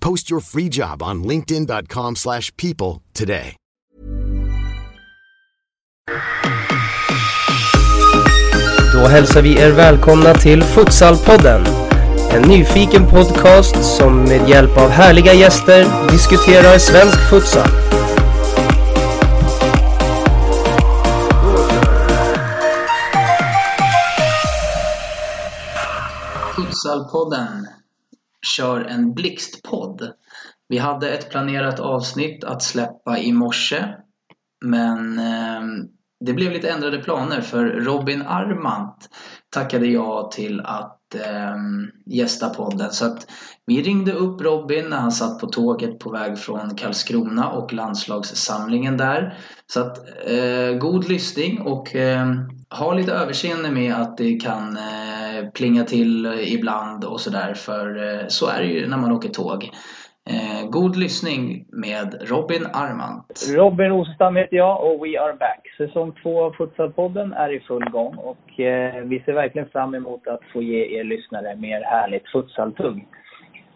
Post your free job on linkedin.com/people slash people today. Då hälsar vi er välkomna till Futsalpodden. En nyfiken podcast som med hjälp av härliga gäster diskuterar svensk futsal. Futsalpodden kör en blixtpodd. Vi hade ett planerat avsnitt att släppa i morse men eh, det blev lite ändrade planer för Robin Armant tackade ja till att eh, gästa podden. Så att vi ringde upp Robin när han satt på tåget på väg från Karlskrona och landslagssamlingen där. Så att eh, god lyssning och eh, ha lite överseende med att det kan eh, eh, plinga till ibland och sådär för eh, så är det ju när man åker tåg. Eh, god lyssning med Robin Armant. Robin Rosenstam heter jag och we are back. Säsong två av Futsalpodden är i full gång och eh, vi ser verkligen fram emot att få ge er lyssnare mer härligt futsaltugg.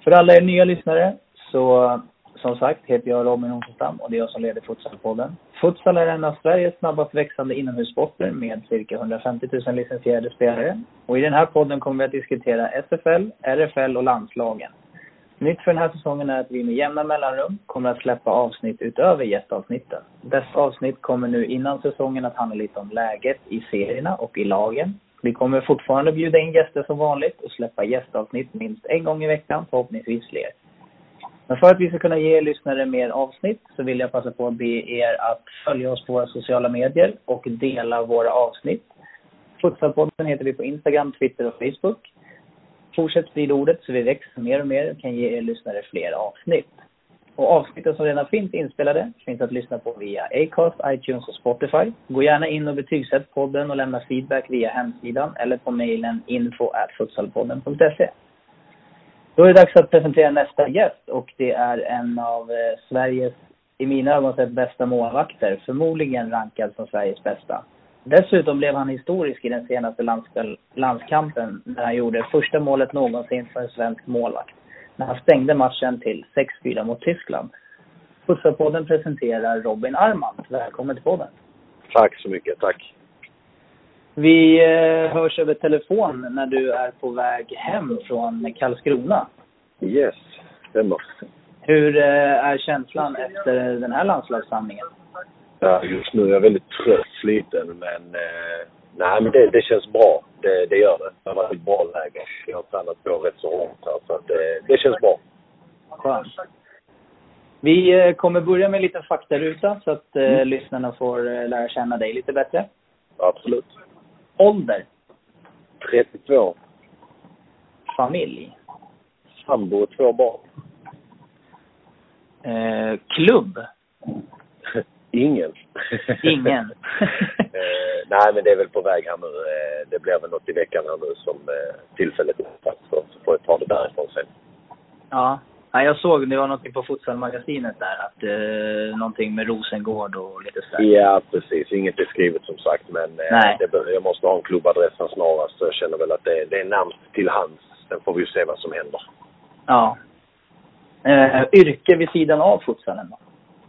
För alla er nya lyssnare så som sagt heter jag Robin Rosenstam och det är jag som leder Futsalpodden. Futsal är en av Sveriges snabbast växande inomhussporter med cirka 150 000 licensierade spelare. Och i den här podden kommer vi att diskutera SFL, RFL och landslagen. Nytt för den här säsongen är att vi med jämna mellanrum kommer att släppa avsnitt utöver gästavsnitten. Dessa avsnitt kommer nu innan säsongen att handla lite om läget i serierna och i lagen. Vi kommer fortfarande bjuda in gäster som vanligt och släppa gästavsnitt minst en gång i veckan, förhoppningsvis fler. Men för att vi ska kunna ge er lyssnare mer avsnitt så vill jag passa på att be er att följa oss på våra sociala medier och dela våra avsnitt. Futsalpodden heter vi på Instagram, Twitter och Facebook. Fortsätt sprida ordet så vi växer mer och mer och kan ge er lyssnare fler avsnitt. Och avsnitten som redan finns inspelade finns att lyssna på via Acast, iTunes och Spotify. Gå gärna in och betygsätt podden och lämna feedback via hemsidan eller på mejlen info.futsalpodden.se. Då är det dags att presentera nästa gäst och det är en av eh, Sveriges, i mina ögon sett, bästa målvakter. Förmodligen rankad som Sveriges bästa. Dessutom blev han historisk i den senaste landskampen när han gjorde första målet någonsin för en svensk målvakt. När han stängde matchen till 6-4 mot Tyskland. Pussarpodden presenterar Robin Armand. Välkommen till podden. Tack så mycket, tack. Vi eh, hörs över telefon när du är på väg hem från Karlskrona. Yes, stämmer. Hur eh, är känslan efter den här landslagssamlingen? Ja, just nu är jag väldigt trött, sliten, men eh, nej, men det, det känns bra. Det, det gör det. Det har varit ett bra läge. Jag har tränat på rätt så långt här, så att det, det känns bra. Skönt. Vi eh, kommer börja med en liten faktaruta så att eh, Mm. lyssnarna får eh, lära känna dig lite bättre. Absolut. Ålder, 32. familj, Sambo och två barn. eh, klubb, Ingen. ingen. eh, nej, men det är väl på väg här nu. Eh, det blir väl något i veckan här nu som eh, tillfället är så så får jag ta det därifrån sen. ja. Ja, jag såg det var någonting på Futsalmagasinet där att eh, någonting med Rosengård och lite sådär. Ja, precis. Inget är skrivet som sagt, men eh, Nej. det, jag måste ha en klubbadress här snarast. Så jag känner väl att det, det är närmst till hands. Sen får vi ju se vad som händer. Ja. Eh, yrke vid sidan av futsalen då?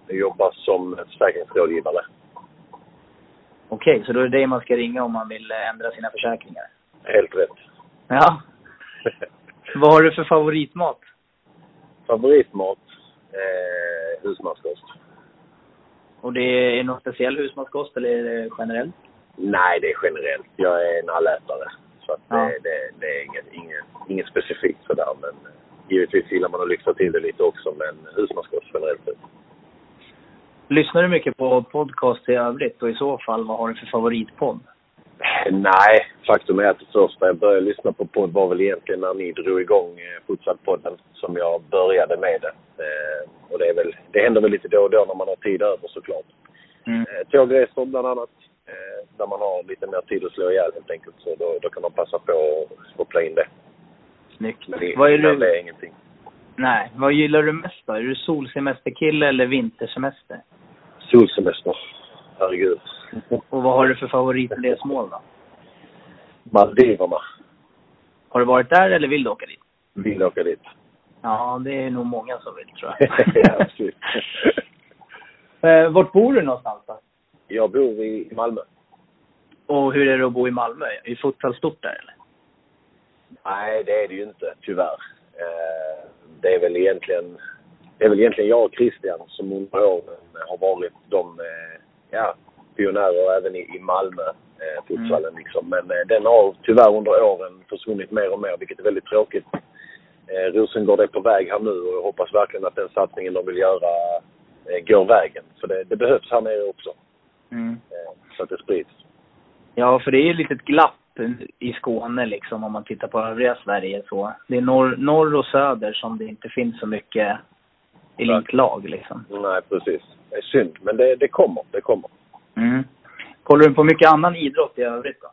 Jag jobbar som försäkringsrådgivare. Okej, så då är det dig man ska ringa om man vill eh, ändra sina försäkringar? Helt rätt. Ja. Vad har du för favoritmat? Favoritmat? Eh, husmanskost. Och det är någon speciell husmanskost eller är det generellt? Nej, det är generellt. Jag är en allätare. Så att Ja. det, det, det är inget, inget, inget specifikt sådär. Men eh, givetvis gillar man att lyfta till det lite också. Men husmanskost generellt sett. Lyssnar du mycket på podcast i övrigt och i så fall, vad har du för favoritpodd? Nej, faktum är att det första jag började lyssna på podd var väl egentligen när ni drog igång eh, Futsal-podden som jag började med det. Eh, och det, är väl, det händer väl lite då och då när man har tid över såklart. Mm. Eh, Tågresor bland annat. Eh, där man har lite mer tid att slå ihjäl helt enkelt. Så då, då kan man passa på att koppla in det. Snyggt. Men det, Vad är det ingenting. Nej, vad gillar du mest då? Är du solsemesterkille eller vintersemester? Solsemester. Herregud. Och vad har du för favoritresmål då? Maldiverna. Har du varit där eller vill du åka dit? Vill åka dit. Ja, det är nog många som vill tror jag. ja. Eh, Vart bor du någonstans då? Jag bor i Malmö. Och hur är det att bo i Malmö? Är futsal stort där eller? Nej, det är det ju inte, tyvärr. Eh, det är väl egentligen, det är väl egentligen jag och Christian som under åren har varit de eh, ja, pionjärer även i Malmö, eh, futsalen liksom. Men eh, den har tyvärr under åren försvunnit mer och mer, vilket är väldigt tråkigt. Eh, Rosengård är på väg här nu och jag hoppas verkligen att den satsningen de vill göra eh, går vägen. För det, det behövs här nere också, Mm. eh, så att det sprids. Ja, för det är ett litet glapp i Skåne liksom om man tittar på övriga Sverige så. Det är norr, norr och söder som det inte finns så mycket elitlag liksom. Nej, precis. Det är synd, men det, det kommer. Det kommer. Mm. Kollar du på mycket annan idrott i övrigt då?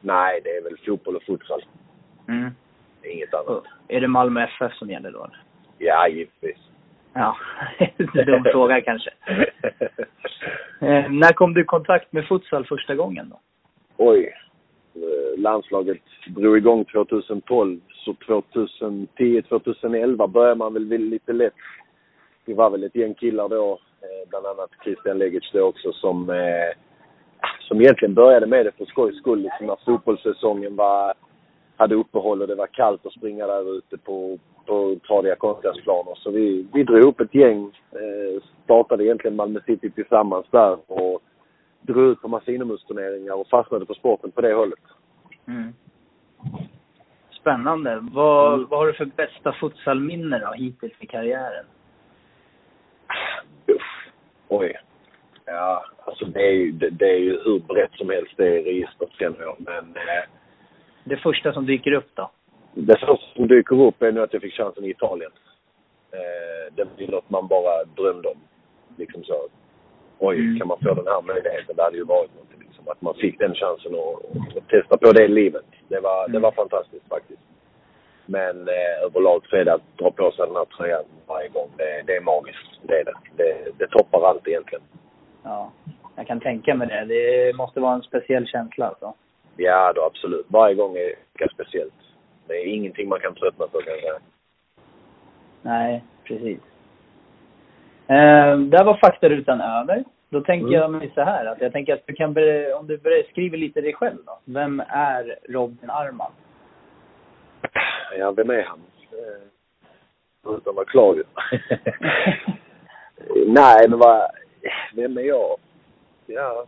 Nej, det är väl fotboll och futsal. Mm. Inget annat. Och Är det Malmö FF som gäller då? Ja, givetvis. Ja, dum fråga kanske. Eh, när kom du i kontakt med futsal första gången då? Oj. Eh, Landslaget drog igång 2012, så 2010, 2011 började man väl lite lätt. Vi var väl ett gäng killar då, eh, bland annat Christian Legic då också, som, eh, som egentligen började med det för skojs skull. Liksom när fotbollssäsongen var, hade uppehåll och det var kallt att springa där ute på, på tradiga konstgräsplaner. Så vi, vi drog upp ett gäng, eh, startade egentligen Malmö City tillsammans där och drog ut på massa inomhusturneringar och fastnade på sporten på det hållet. Mm. Spännande. Vad, Mm. vad har du för bästa futsalminne då hittills i karriären? Uff. Oj. Ja, alltså det är ju, det, det är ju hur brett som helst det registret känner jag. Men eh, Det första som dyker upp då? det första som dyker upp är nu att jag fick chansen i Italien. Eh, det ju något man bara drömde om. Liksom så. Oj, Mm. kan man få den här möjligheten? Det hade ju varit någonting. Liksom, att man fick den chansen att, testa på det livet. Det var, det Mm. var fantastiskt faktiskt. Men eh, överlag så är det att dra på sig den här tröjan varje gång. Det, det är magiskt. Det är det. Det, det toppar allt egentligen. Ja, jag kan tänka mig det. Det måste vara en speciell känsla alltså. Ja, då absolut. Varje gång är ganska speciellt. Det är ingenting man kan tröttna på kan jag säga. Nej, precis. Eh, där var faktarutan över. Då tänker Mm. jag mig så här att jag tänker att du kan om du beskriver lite dig själv då. Vem är Robin Arman? Ja, vem är han? Förutom att vara klar ju. Nej, men vad... Vem är jag? Ja,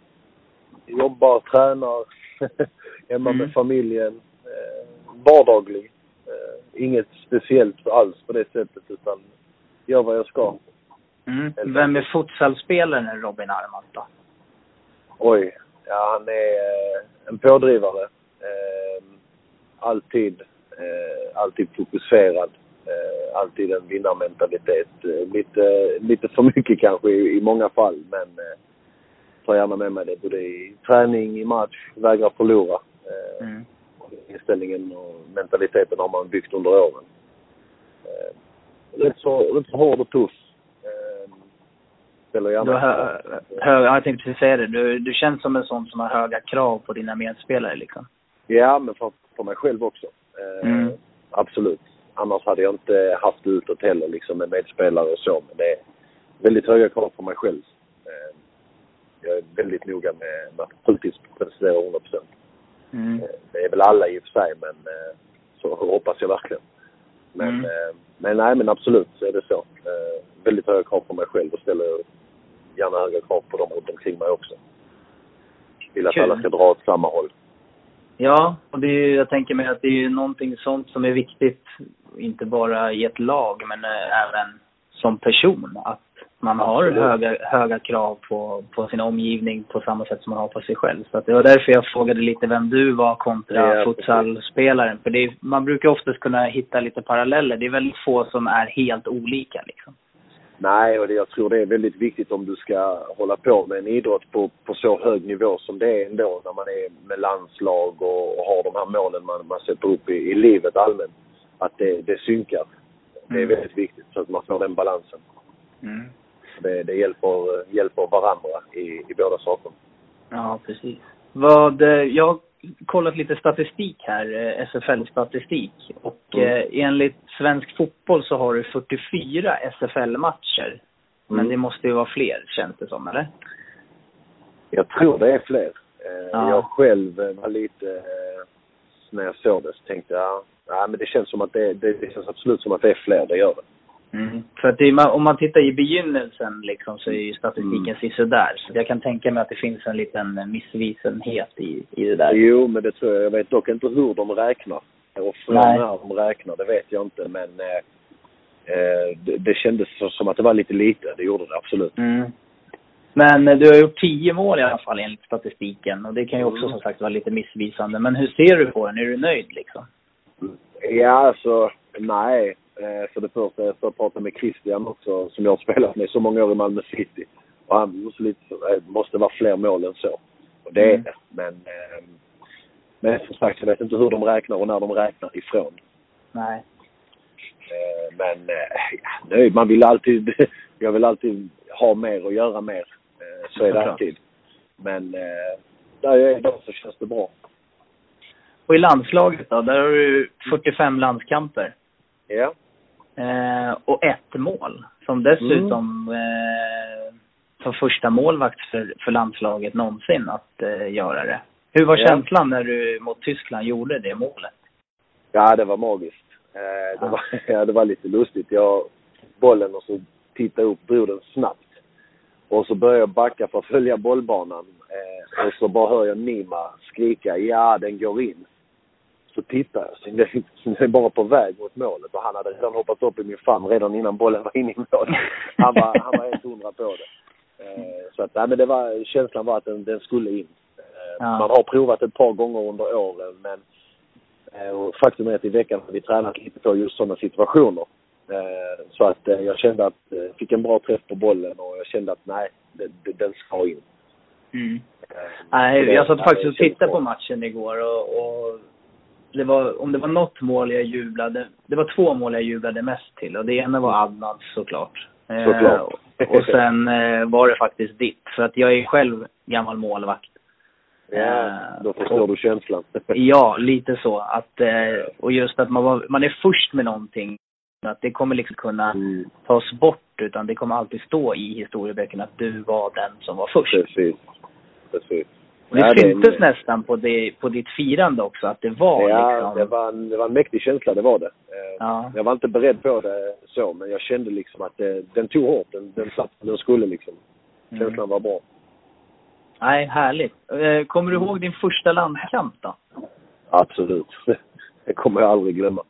jobbar, tränar, hemma Mm. med familjen. Eh, vardaglig. Eh, inget speciellt alls på det sättet, utan gör vad jag ska. Mm. Vem är futsalspelaren Robin Arman då? Oj. Ja, han är eh, en pådrivare. Eh, alltid, eh, alltid fokuserad. Eh, alltid en vinnarmentalitet. Eh, lite, lite för mycket kanske i, i många fall, men eh, tar gärna med mig det både i träning, i match, vägrar förlora. Eh, Mm. Inställningen och mentaliteten har man byggt under åren. Eh, rätt, så, rätt så hård och tuff. Eh, ställer gärna Du hö, hö, ja, jag tänkte precis säga det. Du, du känns som en sån som har höga krav på dina medspelare liksom. Ja, men för, för mig själv också. Eh, Mm. Absolut. Annars hade jag inte haft det utåt heller liksom med medspelare och så. Men det är väldigt höga krav på mig själv. Eh, jag är väldigt noga med, med att alltid prestera 100 procent. Mm. Eh, Det är väl alla i och för sig, men eh, så hoppas jag verkligen. Men, Mm. men nej, men absolut så är det så. Väldigt höga krav på mig själv och ställer gärna höga krav på dem runt omkring mig också. Vill att Kul. alla ska dra åt samma håll. Ja, och det är, jag tänker mig att det är någonting sånt som är viktigt, inte bara i ett lag, men eh, även som person. Att man har höga, höga krav på, på sin omgivning på samma sätt som man har på sig själv. Så det var därför jag frågade lite vem du var kontra Ja, futsalspelaren. För det är, man brukar oftast kunna hitta lite paralleller. Det är väldigt få som är helt olika liksom. Nej, och det, jag tror det är väldigt viktigt om du ska hålla på med en idrott på, på så hög nivå som det är ändå när man är med landslag och, och har de här målen man, man sätter upp i, i livet allmänt. Att det, det synkar. Det är Mm. väldigt viktigt så att man får den balansen. Mm. Det, det hjälper, hjälper varandra i, i båda saker. Ja, precis. Vad, eh, jag har kollat lite statistik här, eh, SFL-statistik. Och Mm. eh, enligt svensk fotboll så har du 44 SFL-matcher. Men Mm. det måste ju vara fler, känns det som, eller? Jag tror det är fler. Ja. Jag själv var lite, när jag såg det så tänkte jag, ja men det känns som att det, det, det känns absolut som att det är fler, det gör det. Mm. För att det, om man tittar i begynnelsen liksom, så är ju statistiken Mm. mm. där. Så jag kan tänka mig att det finns en liten missvisenhet i, i det där. Jo, men det tror jag. Jag vet dock inte hur de räknar. Och från Nej. när de räknar, det vet jag inte. Men eh, eh, det, det kändes som att det var lite lite. Det gjorde det absolut. Mm. Men eh, du har gjort 10 mål i alla fall enligt statistiken. Och det kan ju också som sagt vara lite missvisande. Men hur ser du på den? Är du nöjd liksom? Ja, alltså, nej. Eh, för det första, jag får prata med Christian också, som jag har spelat med så många år i Malmö City. Och han måste, lite, eh, måste vara fler mål än så. Och det är Mm. det. Men, eh, men som sagt, jag vet inte hur de räknar och när de räknar ifrån. Nej. Men ja, nöjd. Man vill alltid, jag vill alltid ha mer och göra mer. Eh, Så är det alltid. Men eh, där jag är idag så känns det bra. Och i landslaget då? Där har du 45 landskamper. Ja. Eh, och ett mål. Som dessutom eh, som första målvakt för, för landslaget någonsin att eh, göra det. Hur var Ja. känslan när du mot Tyskland gjorde det målet? Ja, det var magiskt. Eh, Det, Ja. var, ja, det var lite lustigt. Jag bollen och så tittade upp, drog den snabbt. Och så började jag backa för att följa bollbanan. Eh, och så bara hör jag Nima skrika ja, den går in. Så tittar jag, så den den är bara på väg mot målet och han hade redan hoppat upp i min famn redan innan bollen var inne i mål. Han var, han var helt hundra på det. Eh, så att, nej, men det var, känslan var att den, den skulle in. Eh, Ja. Man har provat ett par gånger under åren men Eh, Och faktum är att i veckan har vi tränat lite på just sådana situationer. Eh, Så att eh, jag kände att jag fick en bra träff på bollen och jag kände att nej, den ska in. Mm. Eh, Nej, det- jag satt faktiskt och tittade på matchen igår och, och det var, om det var något mål jag jublade, det var två mål jag jublade mest till och det ena var Adnads såklart. Eh, Såklart. och sen eh, var det faktiskt ditt, för att jag är själv gammal målvakt. Ja, Eh, då förstår och- du känslan. Ja, lite så. Att, eh, och just att man, var, man är först med någonting. Att det kommer liksom kunna Mm, tas bort, utan det kommer alltid stå i historieböckerna att du var den som var först. precis. Precis. Och det Ja, det- syntes nästan på, det, på ditt firande också, att det var Ja, liksom... det var, en, det var en mäktig känsla, det var det. Eh, Ja. Jag var inte beredd på det så, men jag kände liksom att det, den tog hårt. Den, den satt den skulle liksom. Mm. Känslan var bra. Nej, härligt. Eh, Kommer du ihåg din första landskamp då? Absolut. Det kommer jag aldrig glömma.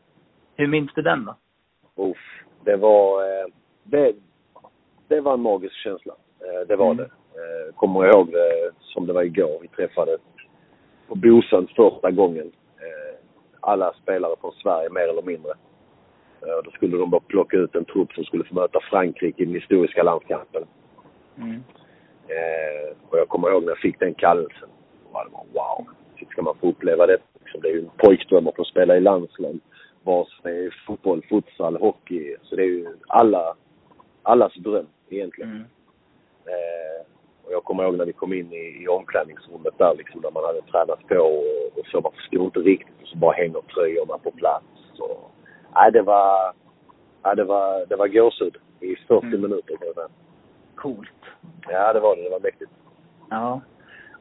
Hur minns du den då? Uff, det var... Eh, det, det var en magisk känsla. Eh, det var Mm. det. Eh, kommer jag ihåg det som det var igår. Vi träffades på Bosön första gången. Alla spelare från Sverige, mer eller mindre. Då skulle de bara plocka ut en trupp som skulle få möta Frankrike i den historiska landskampen. Mm. Och jag kommer ihåg när jag fick den kallelsen. Wow, ska man få uppleva det? Liksom, det är ju en pojkdröm att få spela i landslag. Sig det är fotboll, futsal, hockey. Så det är ju alla, allas dröm egentligen. Mm. Eh, och jag kommer ihåg när vi kom in i, i omklädningsrummet där liksom, där man hade tränat på och, och så. Man förstod inte riktigt och så bara hänger tröjorna på plats. Och, nej, det var, nej, det var, det var gåshud i 40 Mm. minuter. Coolt. Ja, det var det. Det var mäktigt. Ja.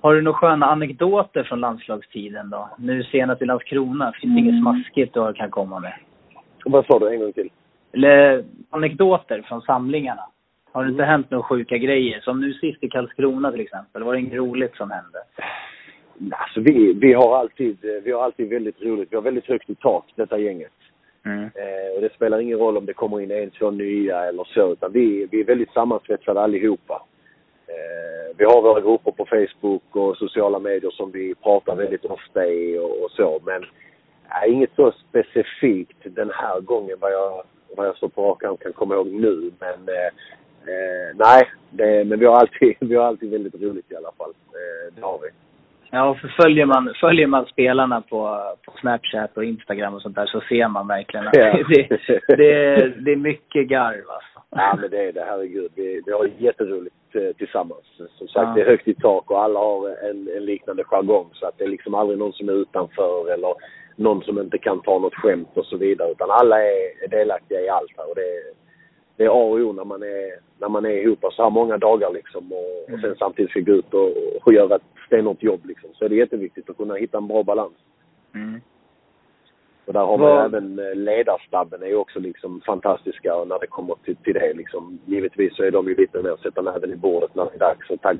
Har du några sköna anekdoter från landslagstiden då? Nu senast i Landskrona, finns det inget smaskigt du kan komma med? Vad sa du en gång till? Eller anekdoter från samlingarna, Har det inte hänt några sjuka grejer? Som nu sist i Karlskrona till exempel. Var det inget roligt som hände? Alltså vi, vi, har alltid, vi har alltid väldigt roligt. Vi har väldigt högt i tak, detta gänget. Mm. Eh, och det spelar ingen roll om det kommer in en, två nya eller så. Utan vi, vi är väldigt sammansvetsade allihopa. Eh, vi har våra grupper på Facebook och sociala medier som vi pratar väldigt ofta i och, och så. Men eh, inget så specifikt den här gången vad jag, vad jag så på rak arm kan komma ihåg nu. Men eh, eh, nej, det, men vi har, alltid, vi har alltid väldigt roligt i alla fall. Eh, det har vi. Ja, för följer man, följer man spelarna på, på Snapchat och Instagram och sånt där så ser man verkligen att Ja. det, det, det är mycket garv alltså. Ja men det är det, herregud. Vi, vi har jätteroligt eh, tillsammans. Som sagt, Ja. det är högt i tak och alla har en, en liknande jargong. Så att det är liksom aldrig någon som är utanför eller någon som inte kan ta något skämt och så vidare. Utan alla är, delaktiga i allt här. Och det, är, det är A och O när man är, när man är ihop så här många dagar liksom. Och, och Mm. sen samtidigt ska gå ut och, och göra ett stenhårt jobb liksom. Så är det jätteviktigt att kunna hitta en bra balans. Mm. Och där har man Vad- även eh, ledarstabben är ju också liksom fantastiska och när det kommer till, till det liksom. Givetvis så är de ju lite mer sätta näven i bordet när det är dags och tagg.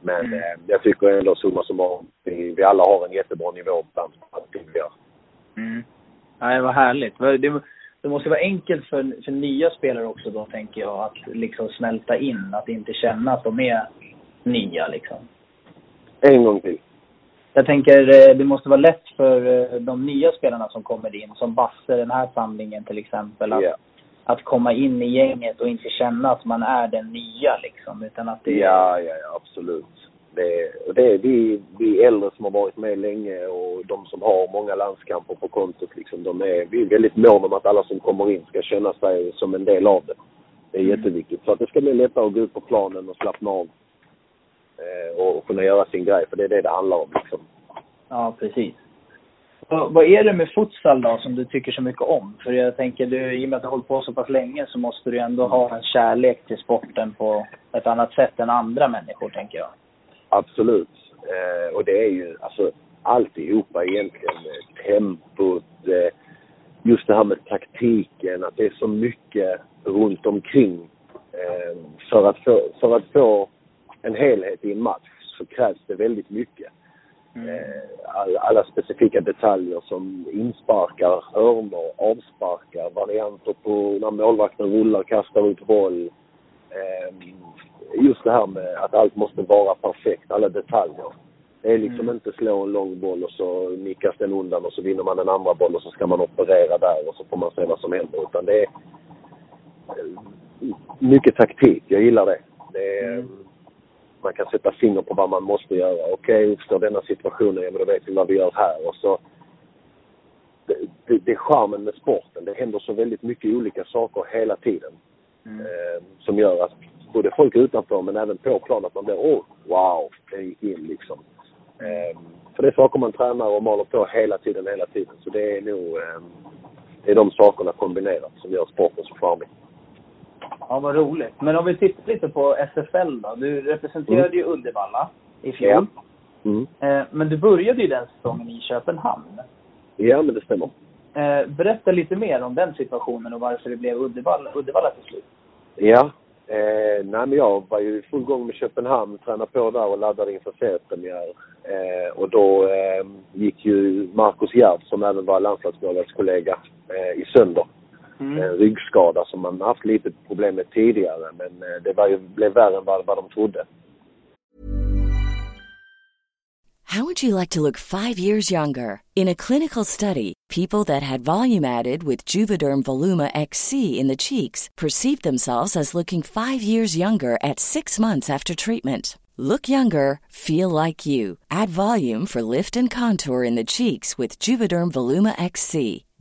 Men Mm. eh, jag tycker ändå summa summarum, vi, vi alla har en jättebra nivå på allting vi gör. Mm. Ja, det var härligt. Det, det måste vara enkelt för, för nya spelare också då, tänker jag, att liksom smälta in. Att inte känna att de är nya liksom. En gång till. Jag tänker, eh, det måste vara lätt för eh, de nya spelarna som kommer in, som Basse, den här samlingen till exempel, att, Ja. att komma in i gänget och inte känna att man är den nya liksom, utan att det Ja, ja, ja, absolut. Det, det är vi, vi äldre som har varit med länge och de som har många landskamper på kontot liksom, de är, vi är väldigt måna om att alla som kommer in ska känna sig som en del av det. Det är Mm. jätteviktigt. Så att det ska bli lättare att gå ut på planen och slappna av. Eh, och, och kunna göra sin grej, för det är det det handlar om liksom. Ja, precis. Vad, vad är det med futsal då som du tycker så mycket om? För jag tänker, du, i och med att du har hållit på så pass länge så måste du ändå ha en kärlek till sporten på ett annat sätt än andra människor, tänker jag. Absolut. Eh, och det är ju alltså alltihopa egentligen. Eh, Tempot, eh, just det här med taktiken, att det är så mycket runt omkring. Eh, för, att få, för att få en helhet i en match så krävs det väldigt mycket. Eh, all, alla specifika detaljer som insparkar, hörnor, avsparkar, varianter på när målvakten rullar, kastar ut boll. Eh, just det här med att allt måste vara perfekt, alla detaljer. Det är liksom inte slå en lång boll och så nickas den undan och så vinner man en andra boll och så ska man operera där och så får man se vad som händer. Utan det är eh, mycket taktik. Jag gillar det. det är, Man kan sätta finger på vad man måste göra. Okej, uppstår denna situationen, ja men då vet vi vad vi gör här. Och så det, det, det är charmen med sporten. Det händer så väldigt mycket olika saker hela tiden. Eh, som gör att både folk utanför men även på plan att man blir åh, wow, det gick in liksom. Eh, för det är saker man tränar och maler på hela tiden, hela tiden. Så det är nog eh, det är de sakerna kombinerat som gör sporten så charmig. Ja, vad roligt. Men om vi tittar lite på SFL då. Du representerade ju Uddevalla i fjol. Mm. Eh, men du började ju den säsongen i Köpenhamn. Ja, men det stämmer. Eh, berätta lite mer om den situationen och varför det blev Uddevalla, Uddevalla till slut. Ja. Eh, nej men jag var ju i full gång med Köpenhamn, tränade på där och laddade inför seriepremiär. Eh, och då eh, gick ju Marcus Gerd, som även var landslagsmålvaktskollega, eh, i sönder. Mm. En ryggskada som man haft lite problem med tidigare men eh, det var ju, blev värre än vad, vad de trodde. How would you like to look five years younger? In a clinical study, people that had volume added with Juvederm Voluma XC in the cheeks perceived themselves as looking five years younger at six months after treatment. Look younger, feel like you. Add volume for lift and contour in the cheeks with Juvederm Voluma XC.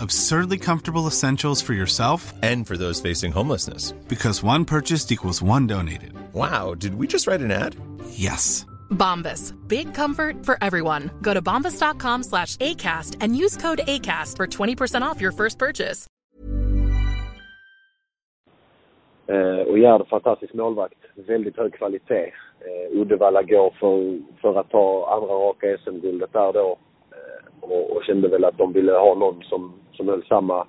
Absurdly comfortable essentials for yourself and for those facing homelessness. Because one purchased equals one donated. Wow, did we just write an ad? Yes. Bombas. Big comfort for everyone. Go to bombas.com slash ACAST and use code ACAST for 20% off your first purchase. Eh, och Gerd, fantastisk målvakt. Väldigt hög kvalitet. Eh, Uddevalla går för, för att ta andra raka SM-guldet där då. Eh, och, och kände väl att de ville ha någon som, som höll samma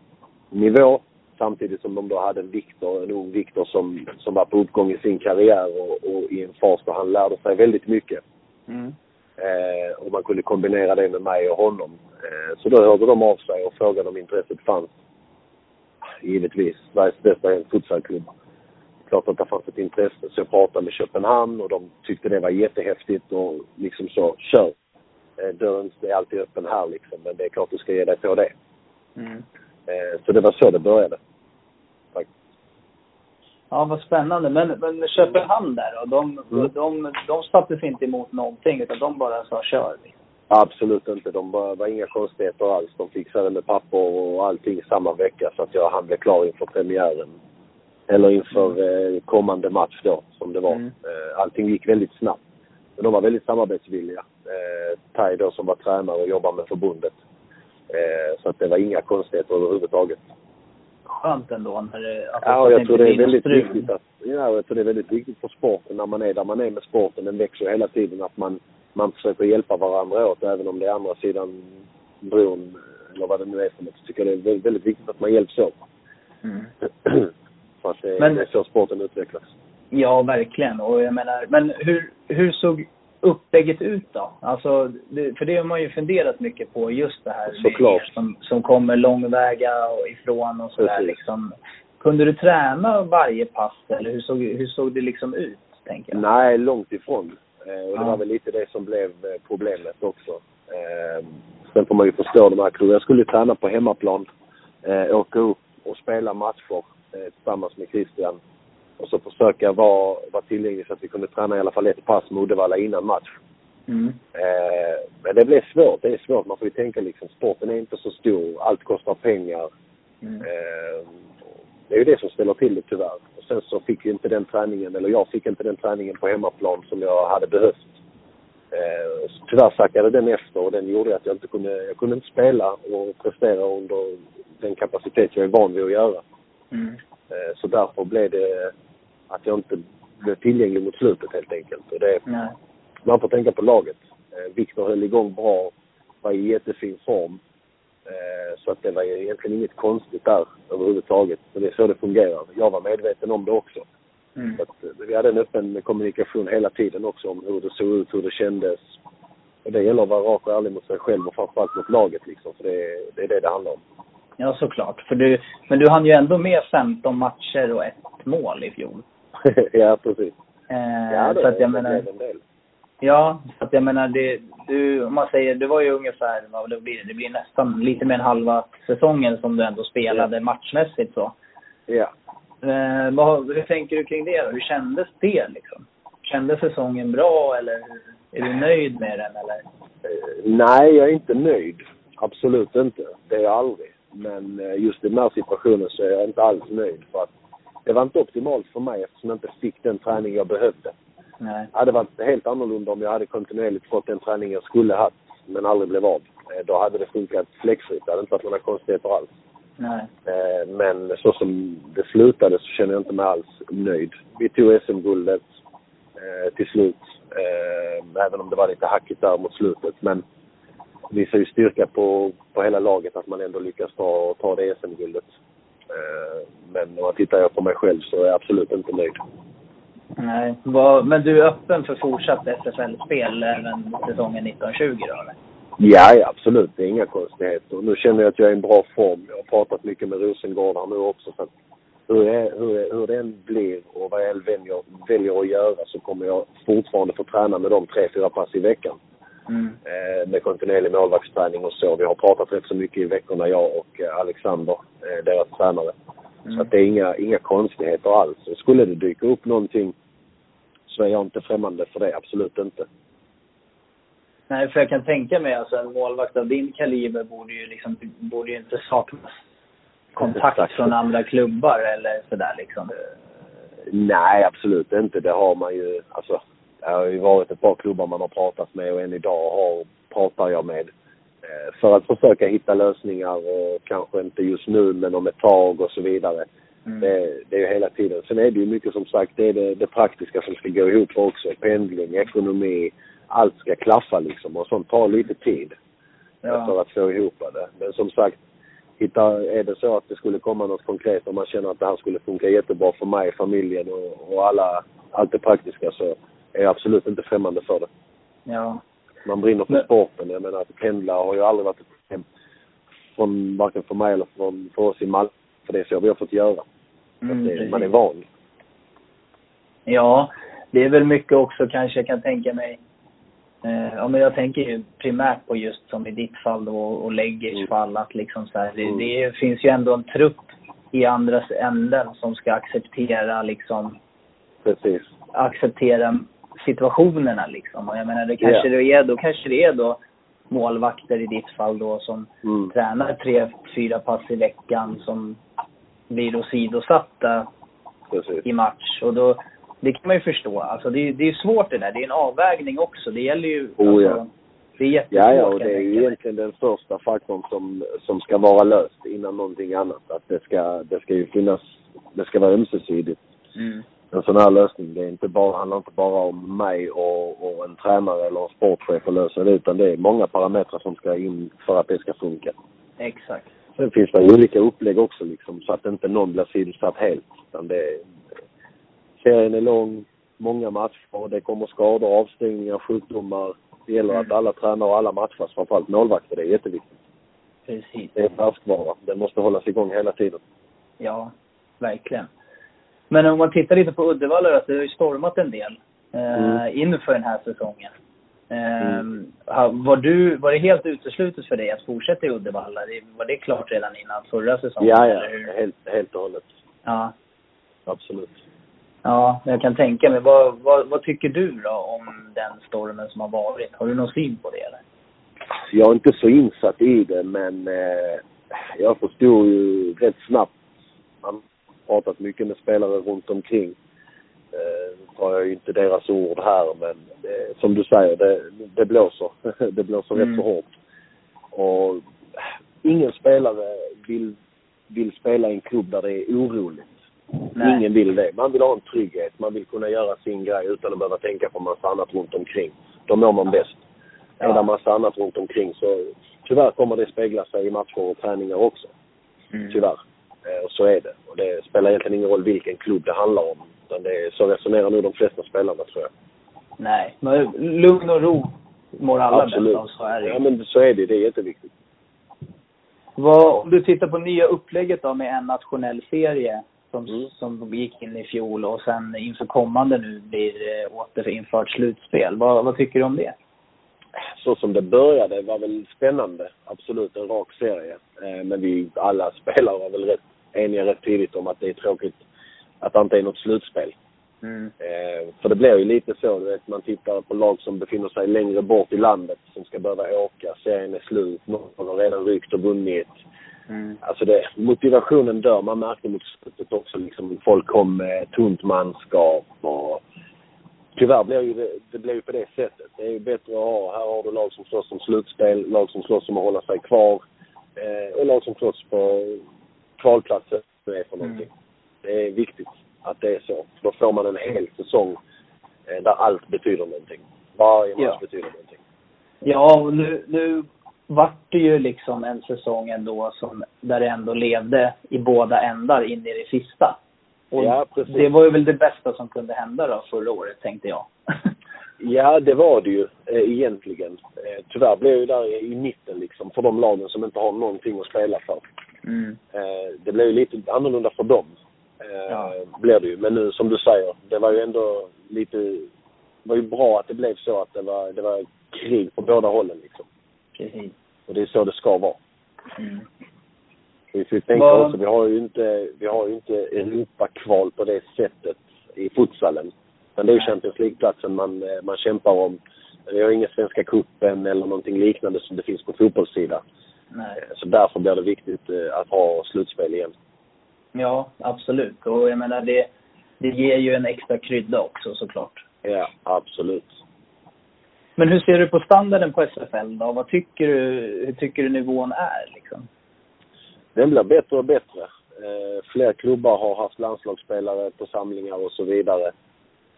nivå. Samtidigt som de då hade en Viktor, en ung Viktor som, som var på uppgång i sin karriär och, och i en fas där han lärde sig väldigt mycket. Mm. Eh, och man kunde kombinera det med mig och honom. Eh, så då hörde de av sig och frågade om intresset fanns. Givetvis. Sveriges bästa futsalklubb. Klart att det fanns ett intresse. Så jag pratade med Köpenhamn och de tyckte det var jättehäftigt och liksom så, kör. Eh, dörren är alltid öppen här liksom. Men det är klart du ska ge dig på det. Mm. Eh, så det var så det började. Ja, vad spännande. Men, men Köpenhamn där då? De, Mm. de, de satte sig inte emot någonting utan de bara sa kör. Absolut inte. De var, var inga konstigheter alls. De fixade med papper och allting samma vecka så att jag hann bli klar inför premiären. Eller inför eh, kommande match då, som det var. Mm. Eh, allting gick väldigt snabbt. Men de var väldigt samarbetsvilliga. Eh, Tai då som var tränare och jobbade med förbundet. Eh, så att det var inga konstigheter överhuvudtaget. Skönt ändå när det, alltså, Ja, att jag tror det är väldigt strul. viktigt att, ja, jag tror det är väldigt viktigt för sporten när man är där man är med sporten. Den växer hela tiden att man, man försöker hjälpa varandra åt även om det är andra sidan bron eller vad det nu är för något. Så tycker jag det är väldigt, väldigt viktigt att man hjälps åt. Mm. för att det, Men- det är så sporten utvecklas. Ja, verkligen. Och jag menar, men hur, hur såg upplägget ut då? Alltså, det, för det har man ju funderat mycket på, just det här Såklart. som, som kommer långväga och ifrån och sådär liksom. Kunde du träna varje pass eller hur såg, hur såg det liksom ut, tänker jag? Nej, långt ifrån. Eh, och det Ja. var väl lite det som blev eh, problemet också. Eh, sen får man ju förstå de här klubbarna. Jag skulle träna på hemmaplan, eh, åka upp och spela matcher eh, tillsammans med Christian. Och så försöka vara, vara tillgänglig så att vi kunde träna i alla fall ett pass med Uddevalla innan match. Mm. Eh, men det blev svårt. Det är svårt. Man får ju tänka liksom, sporten är inte så stor. Allt kostar pengar. Mm. Eh, det är ju det som ställer till det tyvärr. Och sen så fick vi inte den träningen, eller jag fick inte den träningen på hemmaplan som jag hade behövt. Eh, tyvärr sackade den efter och den gjorde att jag inte kunde, jag kunde inte spela och prestera under den kapacitet jag är van vid att göra. Mm. Eh, så därför blev det att jag inte blev tillgänglig mot slutet helt enkelt. Och det, Nej. man får tänka på laget. Eh, Viktor höll igång bra, var i jättefin form. Eh, så att det var egentligen inget konstigt där överhuvudtaget. Men det är så det fungerar. Jag var medveten om det också. Mm. Så att, eh, vi hade en öppen kommunikation hela tiden också om hur det såg ut, hur det kändes. Och det gäller att vara rak och ärlig mot sig själv och framförallt mot laget liksom. För det, är- det är det det handlar om. Ja, såklart. För du, men du hann ju ändå med 15 matcher och ett mål i fjol. ja, precis. Eh, Ja, det, så att jag menar, en del. Ja, så att jag menar, det, du, om man säger, det var ju ungefär, vad det blir, det blir nästan lite mer än halva säsongen som du ändå spelade matchmässigt så. Ja. Eh, vad, hur tänker du kring det då? Hur kändes det liksom? Kändes säsongen bra eller är du nöjd med den eller? Eh, Nej, jag är inte nöjd. Absolut inte. Det är jag aldrig. Men eh, just i den här situationen så är jag inte alls nöjd. För att det var inte optimalt för mig eftersom jag inte fick den träning jag behövde. Nej. Det hade varit helt annorlunda om jag hade kontinuerligt fått den träning jag skulle haft, men aldrig blev av. Eh, Då hade det funkat fläckfritt. Det hade inte varit några konstigheter alls. Nej. Eh, men så som det slutade så känner jag inte mig alls nöjd. Vi tog SM-guldet eh, till slut. Även om det var lite hackigt där mot slutet. Men visar ju styrka på, på hela laget att man ändå lyckas ta, ta det SM-guldet. Eh, men om man tittar på mig själv så är jag absolut inte nöjd. Nej. Men du är öppen för fortsatt SFL-spel även säsongen 1920 då eller? Ja, ja, absolut. Det är inga konstigheter. Nu känner jag att jag är i en bra form. Jag har pratat mycket med Rosengård här nu också. Så hur, är, hur, hur det än blir och vad jag än väljer, väljer att göra så kommer jag fortfarande få träna med dem tre, fyra pass i veckan. Mm. Eh, med kontinuerlig målvaktsträning och så. Vi har pratat rätt så mycket i veckorna, jag och eh, Alexander, eh, deras tränare. Mm. Så att det är inga, inga konstigheter alls. Och skulle det dyka upp någonting så är jag inte främmande för det. Absolut inte. Nej, för jag kan tänka mig alltså en målvakt av din kaliber borde ju liksom, borde ju inte saknas kontakt från andra klubbar eller sådär liksom. Nej, absolut inte. Det har man ju. Alltså, det har ju varit ett par klubbar man har pratat med och än idag har, pratar jag med. Eh, För att försöka hitta lösningar och kanske inte just nu men om ett tag och så vidare. Mm. Det, det är ju hela tiden. Sen är det ju mycket som sagt, det är det, det praktiska som ska gå ihop också. Pendling, ekonomi, allt ska klaffa liksom och sånt tar lite tid Ja. för att få ihop det. Men som sagt, hitta, är det så att det skulle komma något konkret och man känner att det här skulle funka jättebra för mig, familjen och, och alla, allt det praktiska så är absolut inte främmande för det. Ja. Man brinner för Men- sporten. Jag menar att pendla har ju aldrig varit ett problem från varken för mig eller från, för oss i Malmö. För det är så vi har fått göra. Mm, det, man är van. Ja, det är väl mycket också kanske jag kan tänka mig. Eh, ja, men jag tänker ju primärt på just som i ditt fall då och Leggers Mm. fall att liksom så här, det, Mm. det finns ju ändå en trupp i andra änden som ska acceptera liksom, Precis. acceptera situationerna liksom. Och jag menar det kanske Ja. det är, då kanske det är då målvakter i ditt fall då som Mm. tränar tre, fyra pass i veckan som blir åsidosatta Precis. i match. Och då, det kan man ju förstå. Alltså det, det är svårt det där. Det är en avvägning också. Det gäller ju... Oh, alltså, ja. Det är jättesvårt Ja, ja, och det är ju egentligen den första faktorn som, som ska vara löst innan någonting annat. Att det ska, det ska ju finnas, det ska vara ömsesidigt. Mm. En sån här lösning, det är inte bara, handlar inte bara om mig och, och en tränare eller en sportchef att lösa det, utan det är många parametrar som ska in för att det ska funka. Exakt. Sen finns det olika upplägg också liksom, så att inte någon blir sidosatt helt. Utan det, serien är lång, många matcher, det kommer skador, avstängningar, sjukdomar. Det gäller att alla tränar och alla matchas, framförallt målvakter. Det är jätteviktigt. Precis. Det är färskvara. Den måste hållas igång hela tiden. Ja, verkligen. Men om man tittar lite på Uddevalla då, att det har ju stormat en del eh, Mm. inför den här säsongen. Eh, har- var, du, var det helt uteslutet för dig att fortsätta i Uddevalla? Var det klart redan innan förra säsongen? Ja, ja. Helt, helt och hållet. ja. Absolut. Ja, jag kan tänka mig. Vad, vad, vad tycker du då om den stormen som har varit? Har du någon syn på det eller? Jag är inte så insatt i det, men eh, jag förstod ju rätt snabbt. Man pratat mycket med spelare runt omkring. Eh, Nu tar jag ju inte deras ord här, men eh, som du säger, det, det blåser. det blåser Mm. rätt så hårt. Och ingen spelare vill, vill spela i en klubb där det är oroligt. Nej. Ingen vill det. Man vill ha en trygghet. Man vill kunna göra sin grej utan att behöva tänka på massa annat runt omkring. Då mår man bäst. Ja. Är det massa annat runt omkring så tyvärr kommer det spegla sig i matcher och träningar också. Mm. Tyvärr. Eh, Och så är det. Och det spelar egentligen ingen roll vilken klubb det handlar om. Utan det är, så resonerar nog de flesta spelarna tror jag. Nej, men lugn och ro mår alla Absolut. bäst av. Så är det. Ja men så är det. Det är jätteviktigt. Vad, om du tittar på nya upplägget då med en nationell serie som, Mm. som gick in i fjol och sen inför kommande nu blir eh, återinfört slutspel. Vad, vad tycker du om det? så som det började var väl spännande. Absolut en rak serie. Eh, Men vi alla spelare var väl rätt eniga rätt tidigt om att det är tråkigt att det inte är något slutspel. Eh, För det blir ju lite så, du vet, man tittar på lag som befinner sig längre bort i landet som ska behöva åka. Serien är slut, någon har redan ryckt och vunnit. Alltså det, motivationen dör. Man märkte mot slutet också liksom, folk kom med tunt manskap och tyvärr blir ju det, det blir ju på det sättet. Det är ju bättre att ha, här har du lag som slåss om slutspel, lag som slåss om att hålla sig kvar eh, och lag som slåss på kvalplatsen är för någonting. Mm. Det är viktigt att det är så. Då får man en hel säsong eh, där allt betyder någonting. Varje match ja. betyder någonting. Ja, nu, nu vart det ju liksom en säsong ändå som, där det ändå levde i båda ändar in i det sista. Och ja, precis. det var ju väl det bästa som kunde hända då förra året, tänkte jag. ja, det var det ju eh, egentligen. Eh, tyvärr blev ju där i mitten liksom, för de lagen som inte har någonting att spela för. Mm. Eh, det blev ju lite annorlunda för dem. Eh, ja. Blir det ju. Men nu som du säger, det var ju ändå lite... Det var ju bra att det blev så att det var, det var krig på båda hållen liksom. Precis. Och det är så det ska vara. Mm. Vi får tänka Var... också, vi har ju inte, vi har ju inte Europakval på det sättet i futsalen. Men det är ju Champions League-platsen man, eh, man kämpar om. Vi har ingen Svenska cupen eller någonting liknande som det finns på fotbollssidan. Nej. Så därför blir det viktigt eh, att ha slutspel igen. Ja, absolut. Och jag menar, det, det ger ju en extra krydda också såklart. Ja, absolut. Men hur ser du på standarden på SFL då? Vad tycker du, hur tycker du nivån är liksom? Den blir bättre och bättre. Eh, fler klubbar har haft landslagsspelare på samlingar och så vidare.